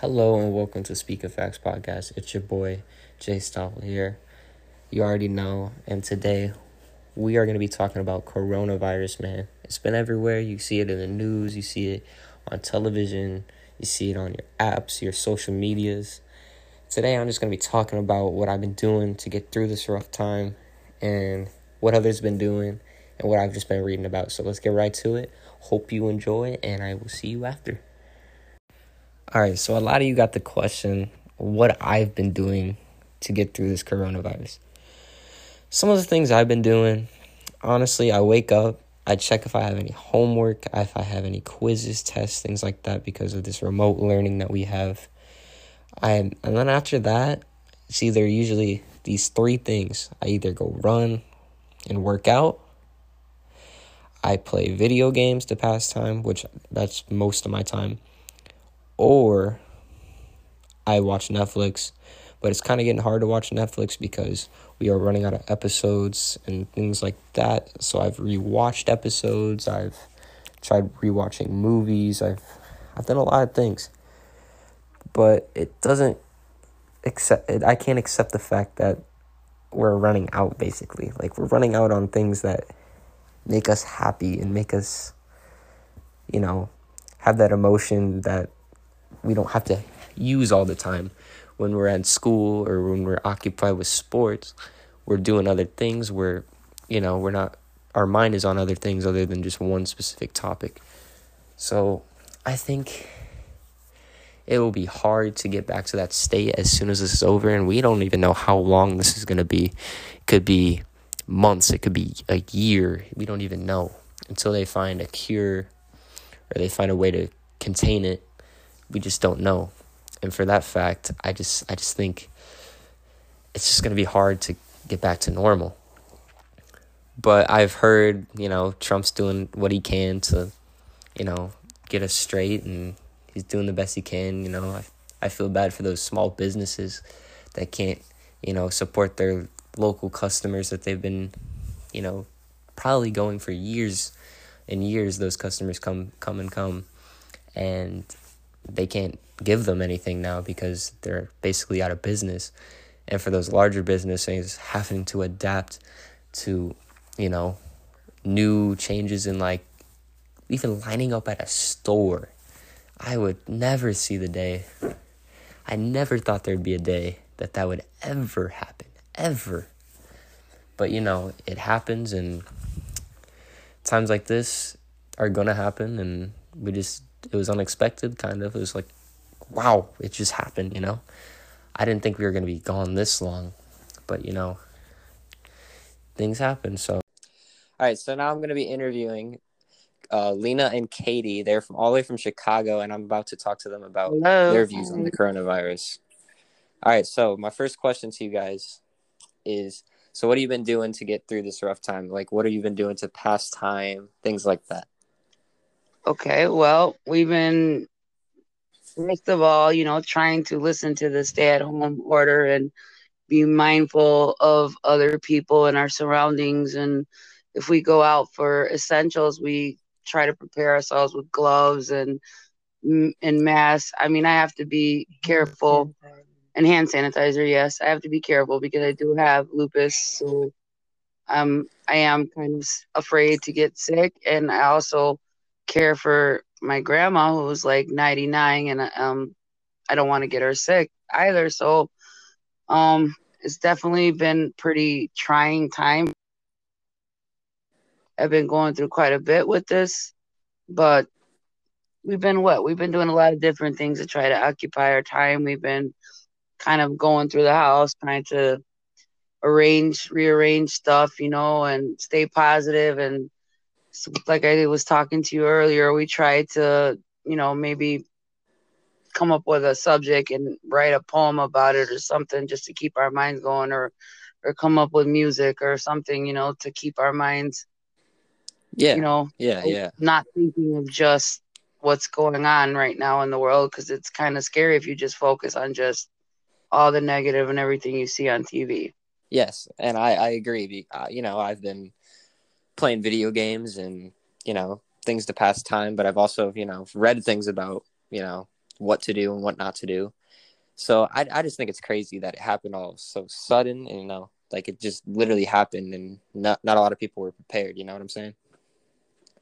Hello and welcome to Speak of Facts podcast. It's your boy Jay Stoffel here. You already know, and today we are going to be talking about coronavirus, man. It's been everywhere. You see it in the news, you see it on television, you see it on your apps, your social medias. Today I'm just going to be talking about what I've been doing to get through this rough time and what others been doing and what I've just been reading about. So let's get right to it. Hope you enjoy and I will see you after. All right, so a lot of you got the question what I've been doing to get through this coronavirus. Some of the things I've been doing, honestly, I wake up, I check if I have any homework, if I have any quizzes, tests, things like that because of this remote learning that we have. I and then after that, it's either usually these three things. I either go run and work out. I play video games to pass time, which that's most of my time or I watch Netflix. But it's kind of getting hard to watch Netflix because we are running out of episodes and things like that. So I've rewatched episodes. I've tried rewatching movies. I've I've done a lot of things. But it doesn't accept I can't accept the fact that we're running out basically. Like we're running out on things that make us happy and make us you know have that emotion that we don't have to use all the time. When we're at school or when we're occupied with sports we're doing other things. We're you know we're not our mind is on other things other than just one specific topic. So i think it will be hard to get back to that state as soon as this is over and we don't even know how long this is going to be. It could be months it could be a year we don't even know until they find a cure or they find a way to contain it we just don't know. And for that fact, I just I just think it's just going to be hard to get back to normal. But I've heard, you know, Trump's doing what he can to, you know, get us straight and he's doing the best he can, you know. I I feel bad for those small businesses that can't, you know, support their local customers that they've been, you know, probably going for years and years those customers come come and come and they can't give them anything now because they're basically out of business. And for those larger businesses having to adapt to, you know, new changes in like even lining up at a store. I would never see the day. I never thought there'd be a day that that would ever happen. Ever. But you know, it happens and times like this are going to happen and we just it was unexpected, kind of. It was like, wow, it just happened, you know? I didn't think we were going to be gone this long, but you know, things happen. So, all right, so now I'm going to be interviewing uh, Lena and Katie. They're from all the way from Chicago, and I'm about to talk to them about Hello. their views on the coronavirus. All right, so my first question to you guys is so what have you been doing to get through this rough time? Like, what have you been doing to pass time, things like that? Okay, well, we've been first of all, you know, trying to listen to the stay-at-home order and be mindful of other people and our surroundings. And if we go out for essentials, we try to prepare ourselves with gloves and and masks. I mean, I have to be careful and hand sanitizer. Yes, I have to be careful because I do have lupus, so um, I am kind of afraid to get sick, and I also care for my grandma who's like 99 and um I don't want to get her sick either. So um it's definitely been pretty trying time. I've been going through quite a bit with this, but we've been what? We've been doing a lot of different things to try to occupy our time. We've been kind of going through the house trying to arrange, rearrange stuff, you know, and stay positive and like I was talking to you earlier, we tried to, you know, maybe come up with a subject and write a poem about it or something just to keep our minds going or or come up with music or something, you know, to keep our minds yeah. You know, yeah, yeah. Not thinking of just what's going on right now in the world because it's kind of scary if you just focus on just all the negative and everything you see on TV. Yes, and I I agree. Uh, you know, I've been playing video games and you know things to pass time but i've also you know read things about you know what to do and what not to do. So I I just think it's crazy that it happened all so sudden and you know like it just literally happened and not not a lot of people were prepared. You know what I'm saying?